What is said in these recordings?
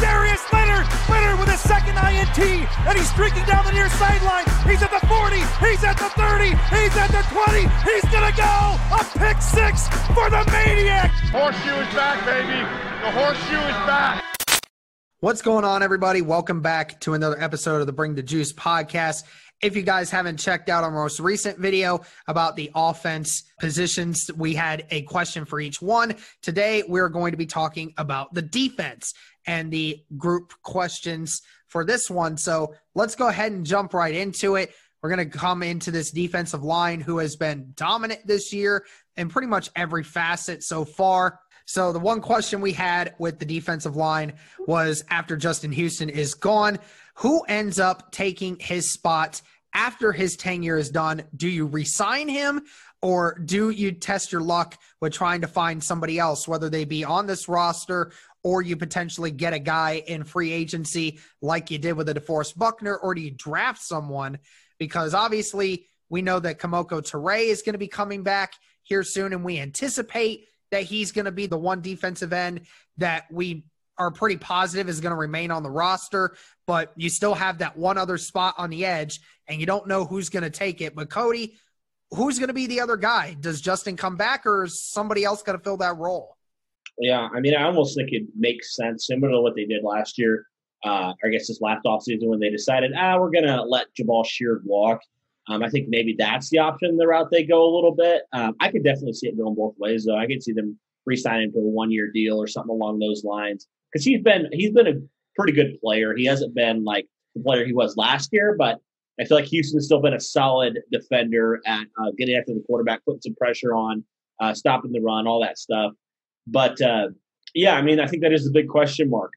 Darius Leonard. Leonard with a second INT, and he's streaking down the near sideline. He's at the 40. He's at the 30. He's at the 20. He's gonna go a pick six for the maniac. Horseshoe is back, baby. The horseshoe is back. What's going on, everybody? Welcome back to another episode of the Bring the Juice podcast. If you guys haven't checked out our most recent video about the offense positions, we had a question for each one. Today, we're going to be talking about the defense and the group questions for this one. So let's go ahead and jump right into it. We're going to come into this defensive line who has been dominant this year in pretty much every facet so far. So the one question we had with the defensive line was after Justin Houston is gone, who ends up taking his spot after his tenure is done? Do you resign him or do you test your luck with trying to find somebody else, whether they be on this roster or you potentially get a guy in free agency like you did with a DeForest Buckner, or do you draft someone? Because obviously we know that Kemoko Turay is going to be coming back here soon, and we anticipate that he's going to be the one defensive end that we are pretty positive is going to remain on the roster, but you still have that one other spot on the edge and you don't know who's going to take it. But Cody, who's going to be the other guy? Does Justin come back or is somebody else going to fill that role? Yeah, I mean, I almost think it makes sense, similar to what they did last year. Uh, I guess this last offseason when they decided, ah, we're to let Jabaal Sheard walk. Um, I think maybe that's the option, the route they go a little bit. Um, I could definitely see it going both ways, though. I could see them re-signing to a one-year deal or something along those lines because he's been he's been a pretty good player. He hasn't been like the player he was last year, but I feel like Houston's still been a solid defender at uh, getting after the quarterback, putting some pressure on, uh, stopping the run, all that stuff. But uh, yeah, I mean, I think that is the big question mark.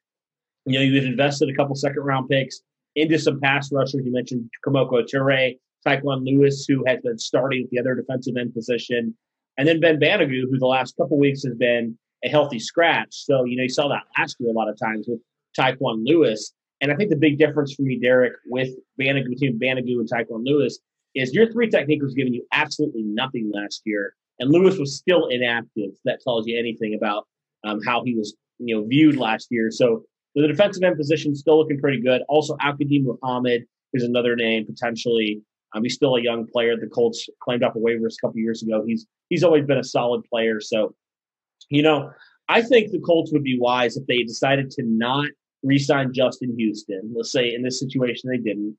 You know, you've invested a couple second round picks into some pass rushers. You mentioned Kemoko Turay, Tyquan Lewis, who has been starting at the other defensive end position, and then Ben Banogu, who the last couple weeks has been a healthy scratch. So, you know, you saw that last year a lot of times with Tyquan Lewis. And I think the big difference for me, Derek, with Banogu, between Banogu and Tyquan Lewis is your three technique was giving you absolutely nothing last year. And Lewis was still inactive. That tells you anything about um, how he was, you know, viewed last year. So the defensive end position still looking pretty good. Also, Al-Quadin Muhammad is another name potentially. Um, he's still a young player. The Colts claimed off a waivers a couple years ago. He's he's always been a solid player. So, you know, I think the Colts would be wise if they decided to not re-sign Justin Houston. Let's say in this situation they didn't.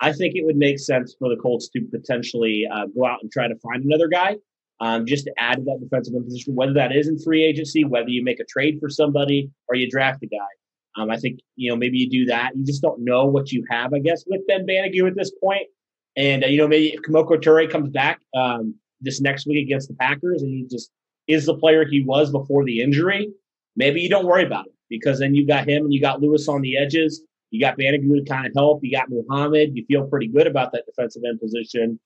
I think it would make sense for the Colts to potentially uh, go out and try to find another guy um, just to add to that defensive end position, whether that is in free agency, whether you make a trade for somebody or you draft a guy. Um, I think, you know, maybe you do that. You just don't know what you have, I guess, with Ben Banogu at this point. And, uh, you know, maybe if Kemoko Turay comes back um, this next week against the Packers and he just is the player he was before the injury, maybe you don't worry about it because then you got him and you got Lewis on the edges. You got Banogu to kind of help. You got Muhammad. You feel pretty good about that defensive end position.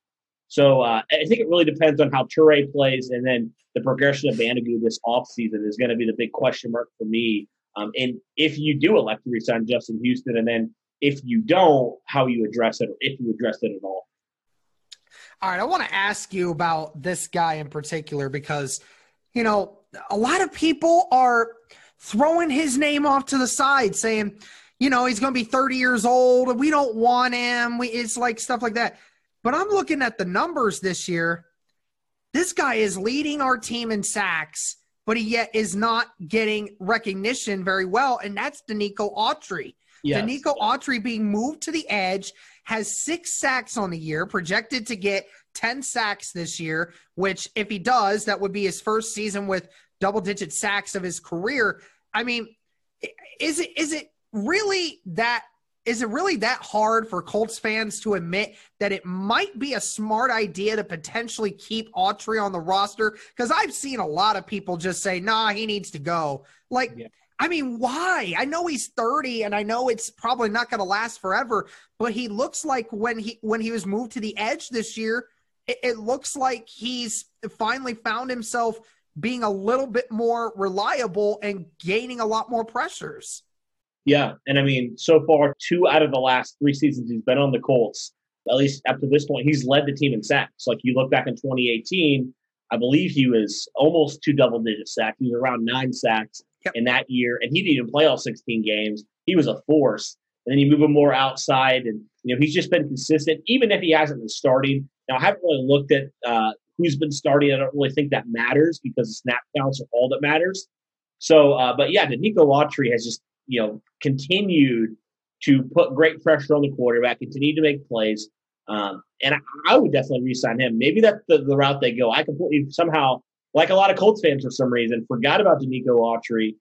So uh, I think it really depends on how Turay plays, and then the progression of Banogu this offseason is going to be the big question mark for me. Um, and if you do elect to resign Justin Houston, and then if you don't, how you address it, or if you address it at all. All right, I want to ask you about this guy in particular because, you know, a lot of people are throwing his name off to the side, saying, you know, he's going to be 30 years old. We don't want him. We, it's like stuff like that. But I'm looking at the numbers this year. This guy is leading our team in sacks, but he yet is not getting recognition very well. And that's Denico Autry. Yes. Denico Autry being moved to the edge has six sacks on the year, projected to get 10 sacks this year, which, if he does, that would be his first season with double digit sacks of his career. I mean, is it is it really that is it really that hard for Colts fans to admit that it might be a smart idea to potentially keep Autry on the roster? Because I've seen a lot of people just say, nah, he needs to go. Like, yeah. I mean, why? I know he's 30 and I know it's probably not going to last forever, but he looks like when he when he was moved to the edge this year, it, it looks like he's finally found himself being a little bit more reliable and gaining a lot more pressures. Yeah, and I mean, so far, two out of the last three seasons he's been on the Colts, at least up to this point, he's led the team in sacks. Like you look back in 2018, I believe he was almost two double digit sacks. He was around nine sacks yep. in that year, and he didn't even play all 16 games. He was a force. And then you move him more outside, and you know he's just been consistent, even if he hasn't been starting. Now I haven't really looked at uh, who's been starting. I don't really think that matters because snap counts are all that matters. So, uh, but yeah, Denico Autry has just you know continued to put great pressure on the quarterback, continued to make plays. Um, and I, I, would definitely re-sign him. Maybe that's the, the, route they go. I completely somehow, like a lot of Colts fans for some reason, forgot about Denico Autry.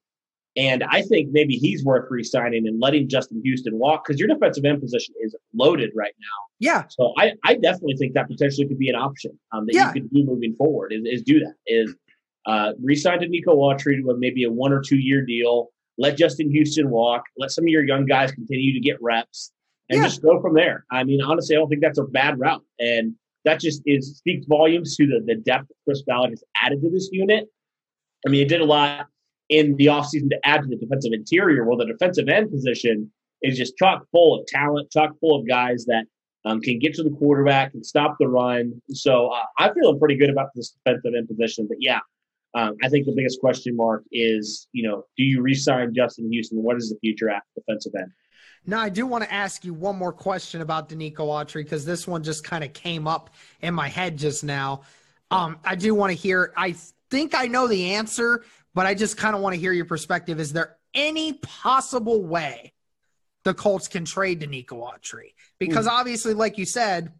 And I think maybe he's worth re-signing and letting Justin Houston walk because your defensive end position is loaded right now. Yeah. So I, I definitely think that potentially could be an option um, that yeah. you could do moving forward is, is do that is uh, re-sign Denico Autry to maybe a one or two year deal. Let Justin Houston walk. Let some of your young guys continue to get reps and yeah. just go from there. I mean, honestly, I don't think that's a bad route. And that just is speaks volumes to the, the depth Chris Ballard has added to this unit. I mean, it did a lot in the offseason to add to the defensive interior. Well, the defensive end position is just chock full of talent, chock full of guys that um, can get to the quarterback and stop the run. So uh, I'm feeling pretty good about this defensive end position. But yeah, um, I think the biggest question mark is, you know, do you re-sign Justin Houston? What is the future at defensive end? Now, I do want to ask you one more question about Denico Autry because this one just kind of came up in my head just now. Um, I do want to hear. I think I know the answer, but I just kind of want to hear your perspective. Is there any possible way the Colts can trade Denico Autry? Because mm. obviously, like you said,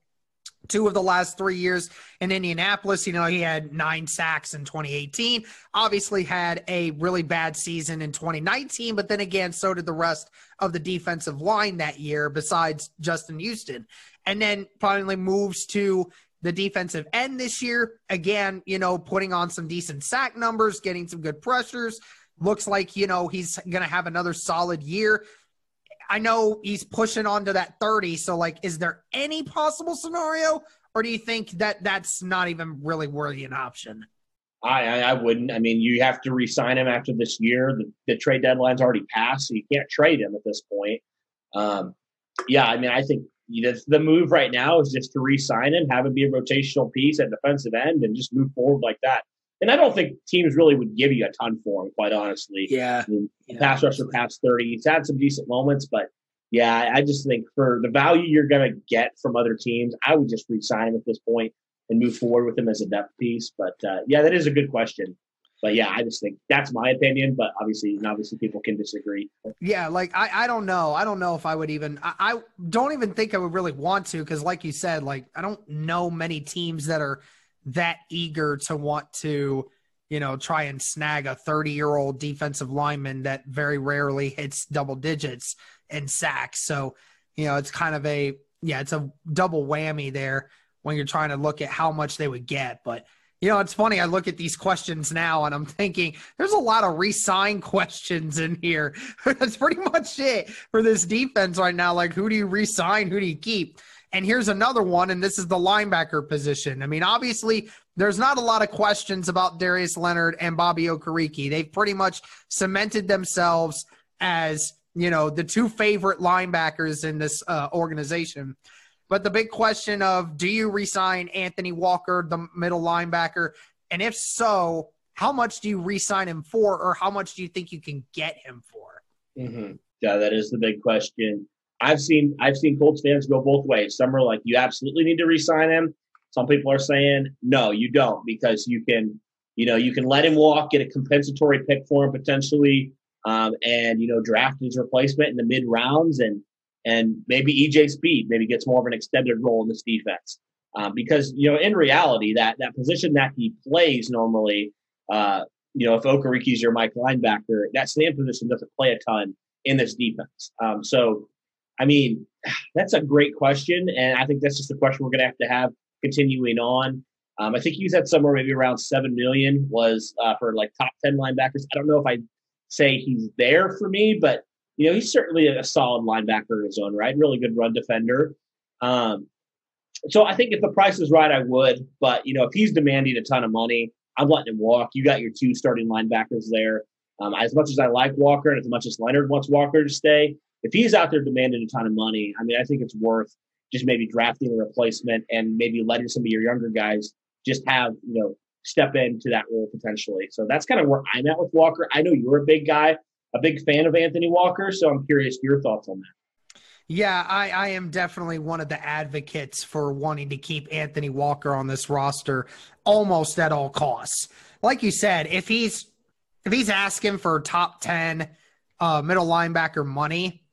two of the last three years in Indianapolis. You know, he had nine sacks in 2018, obviously had a really bad season in 2019, but then again, so did the rest of the defensive line that year, besides Justin Houston. And then finally moves to the defensive end this year. Again, you know, putting on some decent sack numbers, getting some good pressures. Looks like, you know, he's going to have another solid year. I know he's pushing on to that 30. So, like, is there any possible scenario, or do you think that that's not even really worthy an option? I, I, I wouldn't. I mean, you have to re-sign him after this year. The, the, trade deadline's already passed, so you can't trade him at this point. Um, yeah, I mean, I think the move right now is just to re-sign him, have him be a rotational piece at defensive end, and just move forward like that. And I don't think teams really would give you a ton for him, quite honestly. Yeah. I mean, yeah pass rusher past 30. He's had some decent moments, but yeah, I just think for the value you're going to get from other teams, I would just re-sign him at this point and move forward with him as a depth piece. But uh, yeah, that is a good question. But yeah, I just think that's my opinion. But obviously, obviously, people can disagree. Yeah, like I, I don't know. I don't know if I would even. I, I don't even think I would really want to because, like you said, like I don't know many teams that are that eager to want to, you know, try and snag a 30 year old defensive lineman that very rarely hits double digits in sacks. So, you know, it's kind of a, yeah, it's a double whammy there when you're trying to look at how much they would get. But, you know, it's funny. I look at these questions now and I'm thinking there's a lot of resign questions in here. That's pretty much it for this defense right now. Like, who do you resign? Who do you keep? And here's another one, and this is the linebacker position. I mean, obviously, there's not a lot of questions about Darius Leonard and Bobby Okereke. They've pretty much cemented themselves as, you know, the two favorite linebackers in this uh, organization. But the big question of do you resign Anthony Walker, the middle linebacker? And if so, how much do you resign him for, or how much do you think you can get him for? Mm-hmm. Yeah, that is the big question. I've seen I've seen Colts fans go both ways. Some are like, you absolutely need to re-sign him. Some people are saying, no, you don't, because you can, you know, you can let him walk, get a compensatory pick for him potentially, um, and you know, draft his replacement in the mid rounds, and and maybe EJ Speed maybe gets more of an extended role in this defense. Um, because you know, in reality, that that position that he plays normally, uh, you know, if Okereke's your Mike linebacker, that same position doesn't play a ton in this defense. Um, so I mean, that's a great question, and I think that's just a question we're going to have to have continuing on. Um, I think he's at somewhere maybe around seven million was uh, for like top ten linebackers. I don't know if I say he's there for me, but you know he's certainly a solid linebacker in his own right, really good run defender. Um, so I think if the price is right, I would. But you know if he's demanding a ton of money, I'm letting him walk. You got your two starting linebackers there. Um, as much as I like Walker and as much as Leonard wants Walker to stay, if he's out there demanding a ton of money, I mean, I think it's worth just maybe drafting a replacement and maybe letting some of your younger guys just have, you know, step into that role potentially. So that's kind of where I'm at with Walker. I know you're a big guy, a big fan of Anthony Walker, so I'm curious your thoughts on that. Yeah, I, I am definitely one of the advocates for wanting to keep Anthony Walker on this roster almost at all costs. Like you said, if he's if he's asking for top 10 uh, middle linebacker money,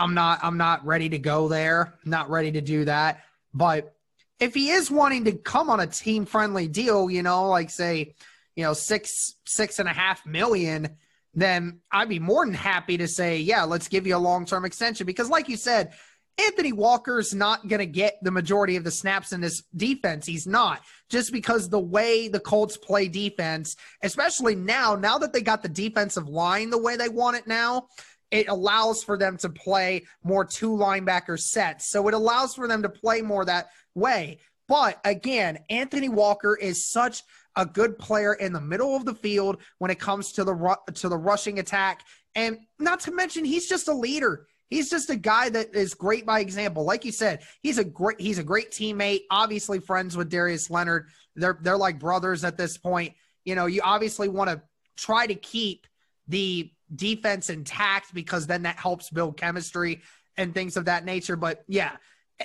I'm not I'm not ready to go there. not ready to do that. But if he is wanting to come on a team friendly deal, you know, like say, you know, six six and a half million, then I'd be more than happy to say, yeah, let's give you a long term extension. Because like you said, Anthony Walker's not going to get the majority of the snaps in this defense. He's not just because the way the Colts play defense, especially now, now that they got the defensive line the way they want it now, it allows for them to play more two linebacker sets. So it allows for them to play more that way. But again, Anthony Walker is such a good player in the middle of the field when it comes to the ru- to the rushing attack and not to mention he's just a leader. He's just a guy that is great by example. Like you said, he's a great he's a great teammate. Obviously, friends with Darius Leonard. They're they're like brothers at this point. You know, you obviously want to try to keep the defense intact because then that helps build chemistry and things of that nature. But yeah,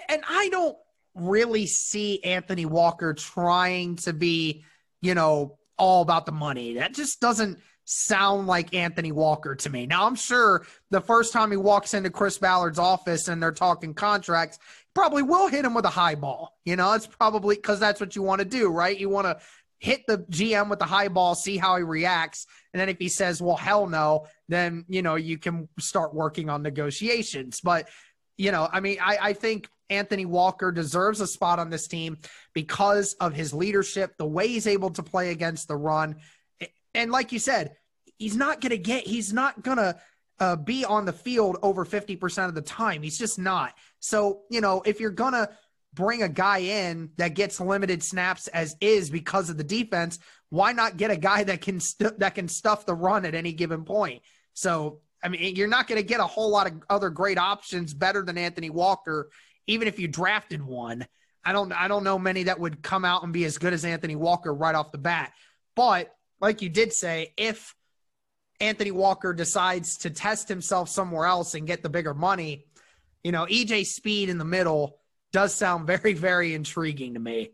and I don't really see Anthony Walker trying to be, you know, all about the money. That just doesn't sound like Anthony Walker to me. Now, I'm sure the first time he walks into Chris Ballard's office and they're talking contracts, probably will hit him with a high ball. You know, it's probably because that's what you want to do, right? You want to hit the GM with the high ball, see how he reacts. And then if he says, well, hell no, then, you know, you can start working on negotiations. But, you know, I mean, I, I think Anthony Walker deserves a spot on this team because of his leadership, the way he's able to play against the run, and like you said, he's not going to get, he's not going to uh, be on the field over 50% of the time. He's just not. So, you know, if you're going to bring a guy in that gets limited snaps as is because of the defense, why not get a guy that can st- that can stuff the run at any given point? So, I mean, you're not going to get a whole lot of other great options better than Anthony Walker, even if you drafted one. I don't I don't know many that would come out and be as good as Anthony Walker right off the bat. But like you did say, if Anthony Walker decides to test himself somewhere else and get the bigger money, you know, EJ Speed in the middle does sound very, very intriguing to me.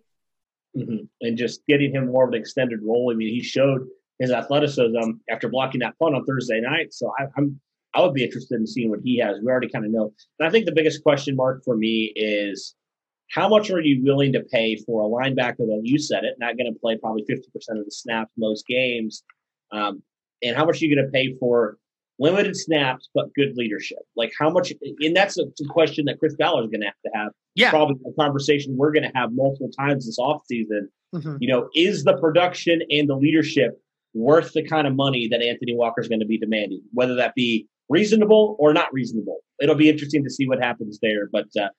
Mm-hmm. And just getting him more of an extended role. I mean, he showed his athleticism after blocking that punt on Thursday night. So I, I'm I would be interested in seeing what he has. We already kind of know. And I think the biggest question mark for me is how much are you willing to pay for a linebacker that you said it, not going to play probably 50% of the snaps most games? Um, and how much are you going to pay for limited snaps but good leadership? Like how much? And that's a, question that Chris Ballard is going to have to have. Yeah. Probably a conversation we're going to have multiple times this offseason. Mm-hmm. You know, is the production and the leadership worth the kind of money that Anthony Walker is going to be demanding, whether that be reasonable or not reasonable? It'll be interesting to see what happens there. But uh,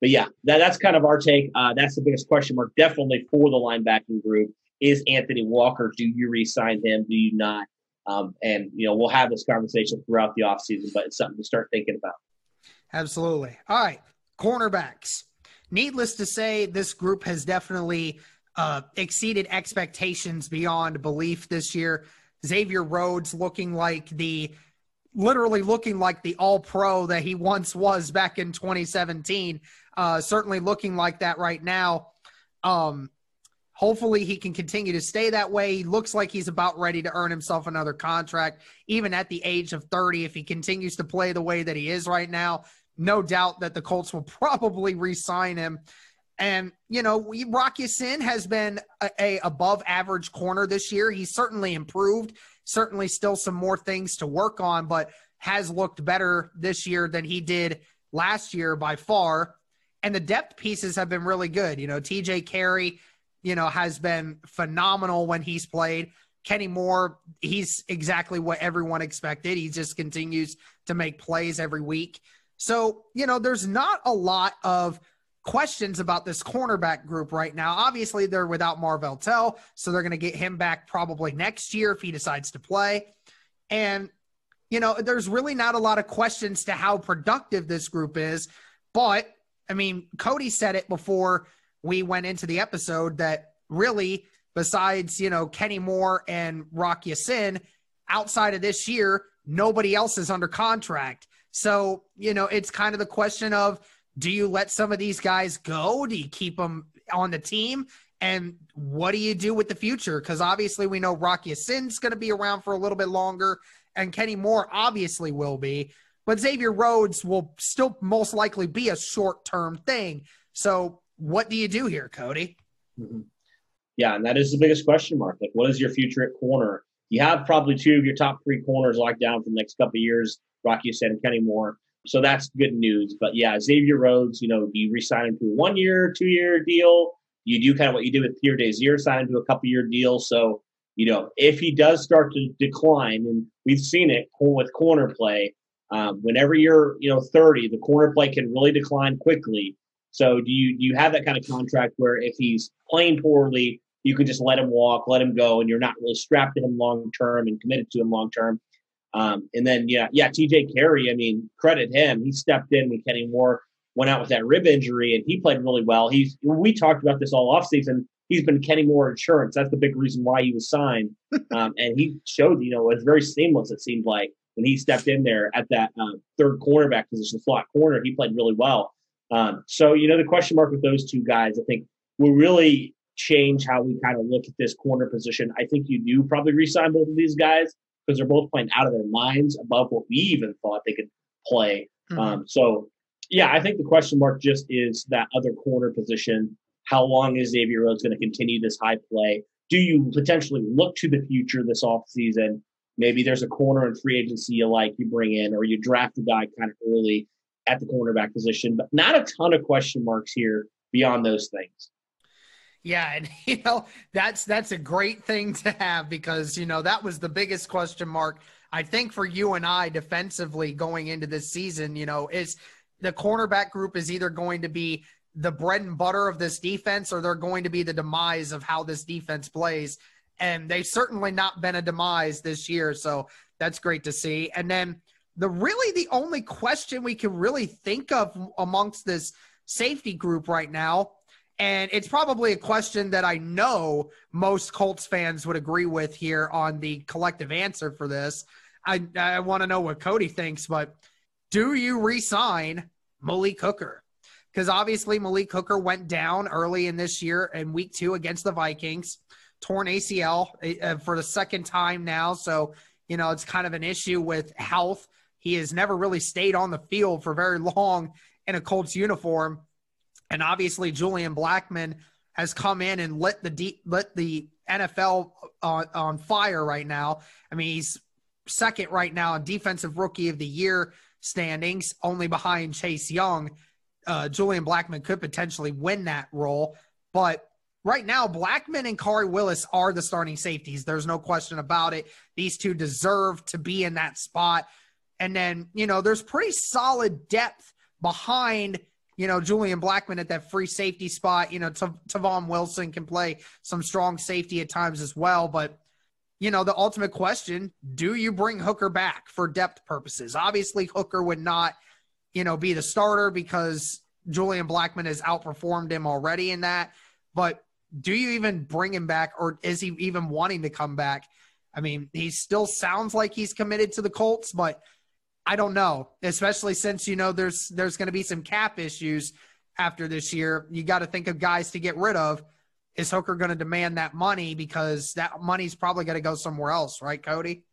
but yeah, that, that's kind of our take. Uh, that's the biggest question mark, definitely for the linebacking group. Is Anthony Walker? Do you re-sign him? Do you not? Um, and you know, we'll have this conversation throughout the offseason, but it's something to start thinking about. Absolutely. All right, cornerbacks. Needless to say, this group has definitely uh, exceeded expectations beyond belief this year. Xavier Rhodes looking like the literally looking like the all pro that he once was back in 2017. Uh, certainly looking like that right now. Um, hopefully he can continue to stay that way. He looks like he's about ready to earn himself another contract, even at the age of 30. If he continues to play the way that he is right now, no doubt that the Colts will probably re-sign him. And you know, we, Rock Ya-Sin has been a, a above average corner this year. He's certainly improved certainly still some more things to work on, but has looked better this year than he did last year by far. And the depth pieces have been really good. You know, TJ Carrie, you know, has been phenomenal when he's played. Kenny Moore, he's exactly what everyone expected. He just continues to make plays every week. So, you know, there's not a lot of questions about this cornerback group right now. Obviously, they're without Marvell Tell, so they're going to get him back probably next year if he decides to play. And, you know, there's really not a lot of questions to how productive this group is. But, I mean, Cody said it before we went into the episode that really, besides, you know, Kenny Moore and Rock Ya-Sin, outside of this year, nobody else is under contract. So, you know, it's kind of the question of do you let some of these guys go? Do you keep them on the team? And what do you do with the future? Because obviously we know Rock Ya-Sin's going to be around for a little bit longer, and Kenny Moore obviously will be. But Xavier Rhodes will still most likely be a short term thing. So what do you do here, Cody? Mm-hmm. Yeah, and that is the biggest question mark. Like, what is your future at corner? You have probably two of your top three corners locked down for the next couple of years. Rocky Ya-Sin and Kenny Moore. So that's good news. But yeah, Xavier Rhodes, you know, do you resign him to a one year, two year deal? You do kind of what you did with Pierre Desir, sign him to a couple year deal. So, you know, if he does start to decline, and we've seen it with corner play, um, whenever you're, you know, 30, the corner play can really decline quickly. So do you do you have that kind of contract where if he's playing poorly, you can just let him walk, let him go, and you're not really strapped to him long term and committed to him long term? Um, and then, yeah, yeah, TJ Carrie, I mean, credit him. He stepped in when Kenny Moore went out with that rib injury and he played really well. He's, we talked about this all offseason. He's been Kenny Moore insurance. That's the big reason why he was signed. Um, and he showed, you know, it was very seamless, it seemed like, when he stepped in there at that uh, third cornerback position, slot corner. He played really well. Um, so, you know, the question mark with those two guys, I think, will really change how we kind of look at this corner position. I think you do probably resign both of these guys because they're both playing out of their minds above what we even thought they could play. Mm-hmm. Um, so, yeah, I think the question mark just is that other corner position. How long is Xavier Rhodes going to continue this high play? Do you potentially look to the future this offseason? Maybe there's a corner in free agency you like, you bring in, or you draft a guy kind of early at the cornerback position, but not a ton of question marks here beyond those things. Yeah, and you know, that's that's a great thing to have because you know, that was the biggest question mark I think for you and I defensively going into this season, you know, is the cornerback group is either going to be the bread and butter of this defense or they're going to be the demise of how this defense plays. And they've certainly not been a demise this year, so that's great to see. And then the really the only question we can really think of amongst this safety group right now and it's probably a question that I know most Colts fans would agree with here on the collective answer for this. I, I want to know what Cody thinks, but do you resign Malik Hooker? Because obviously Malik Hooker went down early in this year in week two against the Vikings, torn ACL uh, for the second time now. So, you know, it's kind of an issue with health. He has never really stayed on the field for very long in a Colts uniform. And obviously, Julian Blackmon has come in and lit the deep, lit the NFL on, on fire right now. I mean, he's second right now in defensive rookie of the year standings, only behind Chase Young. Uh, Julian Blackmon could potentially win that role, but right now, Blackmon and Khari Willis are the starting safeties. There's no question about it. These two deserve to be in that spot. And then, you know, there's pretty solid depth behind you know, Julian Blackmon at that free safety spot. You know, T- Tavon Wilson can play some strong safety at times as well. But, you know, the ultimate question do you bring Hooker back for depth purposes? Obviously, Hooker would not, you know, be the starter because Julian Blackmon has outperformed him already in that. But do you even bring him back or is he even wanting to come back? I mean, he still sounds like he's committed to the Colts, but I don't know, especially since you know there's there's going to be some cap issues after this year. You got to think of guys to get rid of. Is Hooker going to demand that money because that money's probably going to go somewhere else, right, Cody?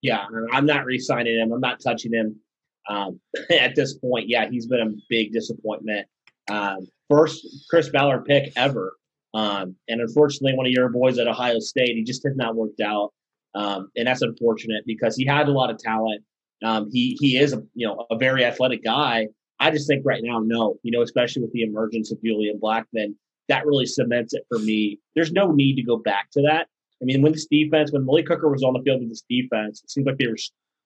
Yeah, I'm not re-signing him. I'm not touching him um, at this point. Yeah, he's been a big disappointment. Um, first Chris Ballard pick ever, um, and unfortunately, one of your boys at Ohio State, he just has not worked out, um, and that's unfortunate because he had a lot of talent. Um, he he is a you know a very athletic guy. I just think right now, no, you know, especially with the emergence of Julian Blackmon, that really cements it for me. There's no need to go back to that. I mean, when this defense, when Malik Hooker was on the field with this defense, it seems like they were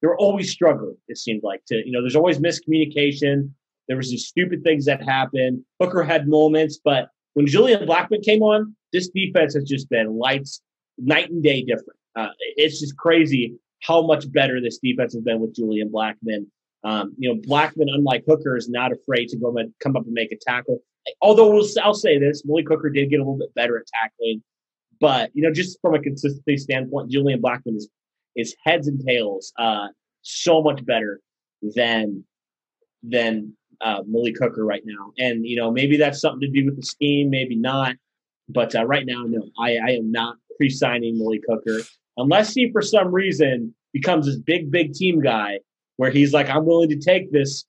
they were always struggling. It seemed like to you know, there's always miscommunication. There was these stupid things that happened. Hooker had moments, but when Julian Blackmon came on, this defense has just been lights, night and day different. Uh, it's just crazy how much better this defense has been with Julian Blackmon. Um, you know, Blackmon, unlike Hooker, is not afraid to go and come up and make a tackle. Although I'll say this, Malik Hooker did get a little bit better at tackling, but you know, just from a consistency standpoint, Julian Blackmon is is heads and tails uh, so much better than than uh, Malik Hooker right now. And you know, maybe that's something to do with the scheme, maybe not. But uh, right now, no, I, I am not pre-signing Malik Hooker unless he, for some reason, becomes this big, big team guy where he's like, I'm willing to take this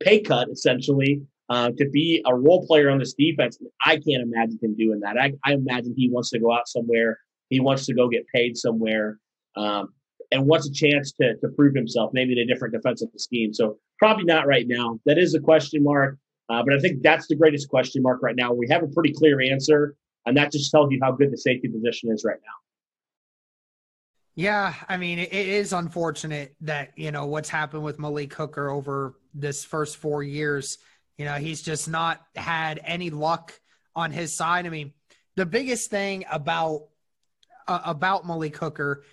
pay cut essentially uh, to be a role player on this defense. I can't imagine him doing that. I, I, imagine he wants to go out somewhere. He wants to go get paid somewhere um, and wants a chance to, to prove himself, maybe in a different defensive scheme. So probably not right now. That is a question mark. Uh, but I think that's the greatest question mark right now. We have a pretty clear answer, and that just tells you how good the safety position is right now. Yeah, I mean, it is unfortunate that, you know, what's happened with Malik Hooker over this first four years. You know, he's just not had any luck on his side. I mean, the biggest thing about uh, about Malik Hooker,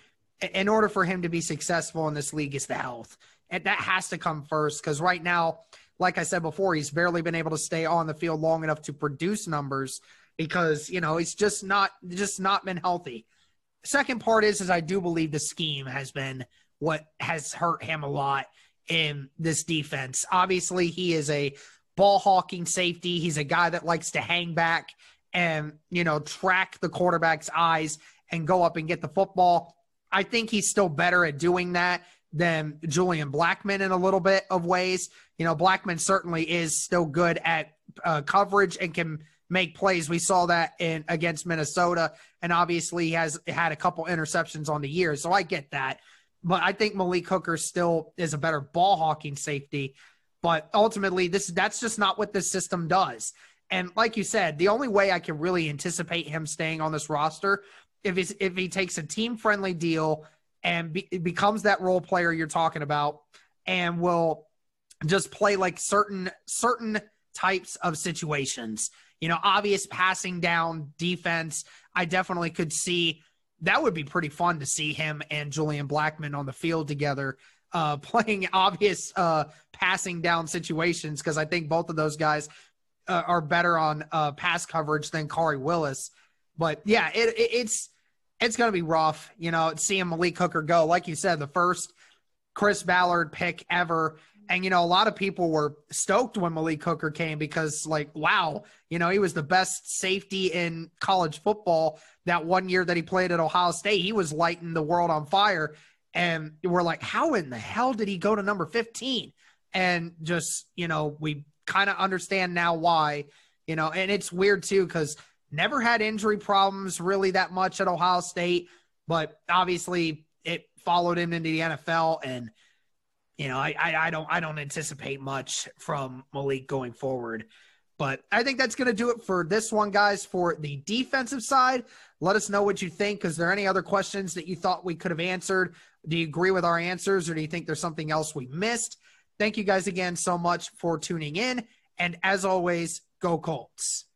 in order for him to be successful in this league, is the health, and that has to come first. Because right now, like I said before, he's barely been able to stay on the field long enough to produce numbers because you know he's just not just not been healthy. Second part is is I do believe the scheme has been what has hurt him a lot in this defense. Obviously, he is a ball hawking safety. He's a guy that likes to hang back and, you know, track the quarterback's eyes and go up and get the football. I think he's still better at doing that than Julian Blackmon in a little bit of ways. You know, Blackmon certainly is still good at uh, coverage and can make plays. We saw that in against Minnesota, and obviously he has had a couple interceptions on the year. So I get that. But I think Malik Hooker still is a better ball hawking safety. But ultimately, this that's just not what this system does. And like you said, the only way I can really anticipate him staying on this roster if he's, if he takes a team friendly deal and be, becomes that role player you're talking about, and will just play like certain certain types of situations. You know, obvious passing down defense. I definitely could see that would be pretty fun to see him and Julian Blackmon on the field together uh, playing obvious uh, passing down situations because I think both of those guys uh, are better on uh, pass coverage than Khari Willis. But yeah, it, it, it's it's going to be rough, you know, seeing Malik Hooker go. Like you said, the first Chris Ballard pick ever. And, you know, a lot of people were stoked when Malik Hooker came because, like, wow, you know, he was the best safety in college football that one year that he played at Ohio State. He was lighting the world on fire. And we're like, how in the hell did he go to number 15? And just, you know, we kind of understand now why, you know, and it's weird too, because never had injury problems really that much at Ohio State, but obviously it followed him into the NFL. And, you know, I, I, I don't I don't anticipate much from Malik going forward. But I think that's going to do it for this one, guys. For the defensive side, let us know what you think. Is there any other questions that you thought we could have answered? Do you agree with our answers or do you think there's something else we missed? Thank you guys again so much for tuning in. And as always, go Colts.